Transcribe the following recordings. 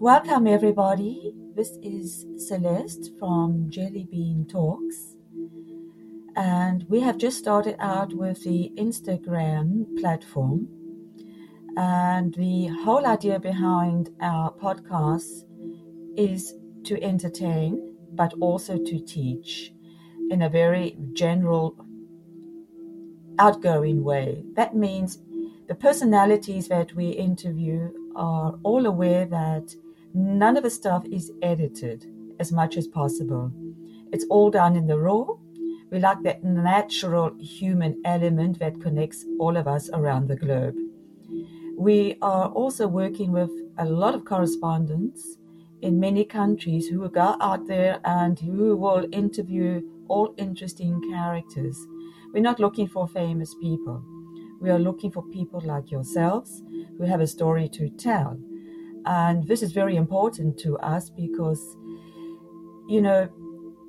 Welcome, everybody. This is Celeste from Jelly Bean Talks. And we have just started out with the Instagram platform. And the whole idea behind our podcast is to entertain, but also to teach in a very general, outgoing way. That means the personalities that we interview are all aware that none of the stuff is edited as much as possible. It's all done in the raw. We like that natural human element that connects all of us around the globe. We are also working with a lot of correspondents in many countries who go out there and who will interview all interesting characters. We're not looking for famous people. We are looking for people like yourselves who have a story to tell. And this is very important to us because, you know,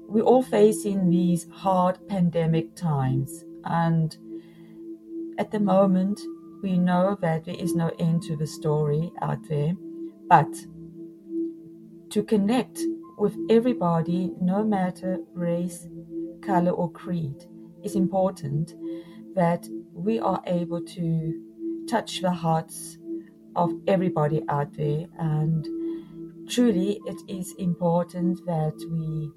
we're all facing these hard pandemic times. And at the moment, we know that there is no end to the story out there. But to connect with everybody, no matter race, color, or creed, is important that we are able to touch the hearts of everybody out there. And truly, it is important that we,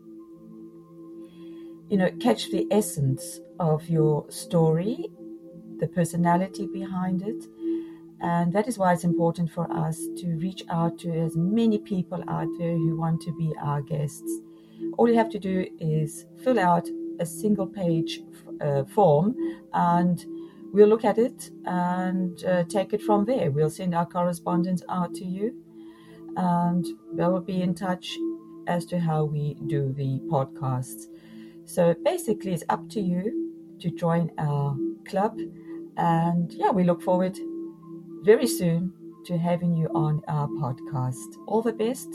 you know, catch the essence of your story, the personality behind it. And that is why it's important for us to reach out to as many people out there who want to be our guests. All you have to do is fill out a single page uh, form and we'll look at it and uh, take it from there. We'll send our correspondence out to you and we will be in touch as to how we do the podcasts. So basically, it's up to you to join our club. And yeah, we look forward very soon to having you on our podcast. All the best,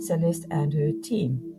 Celeste and her team.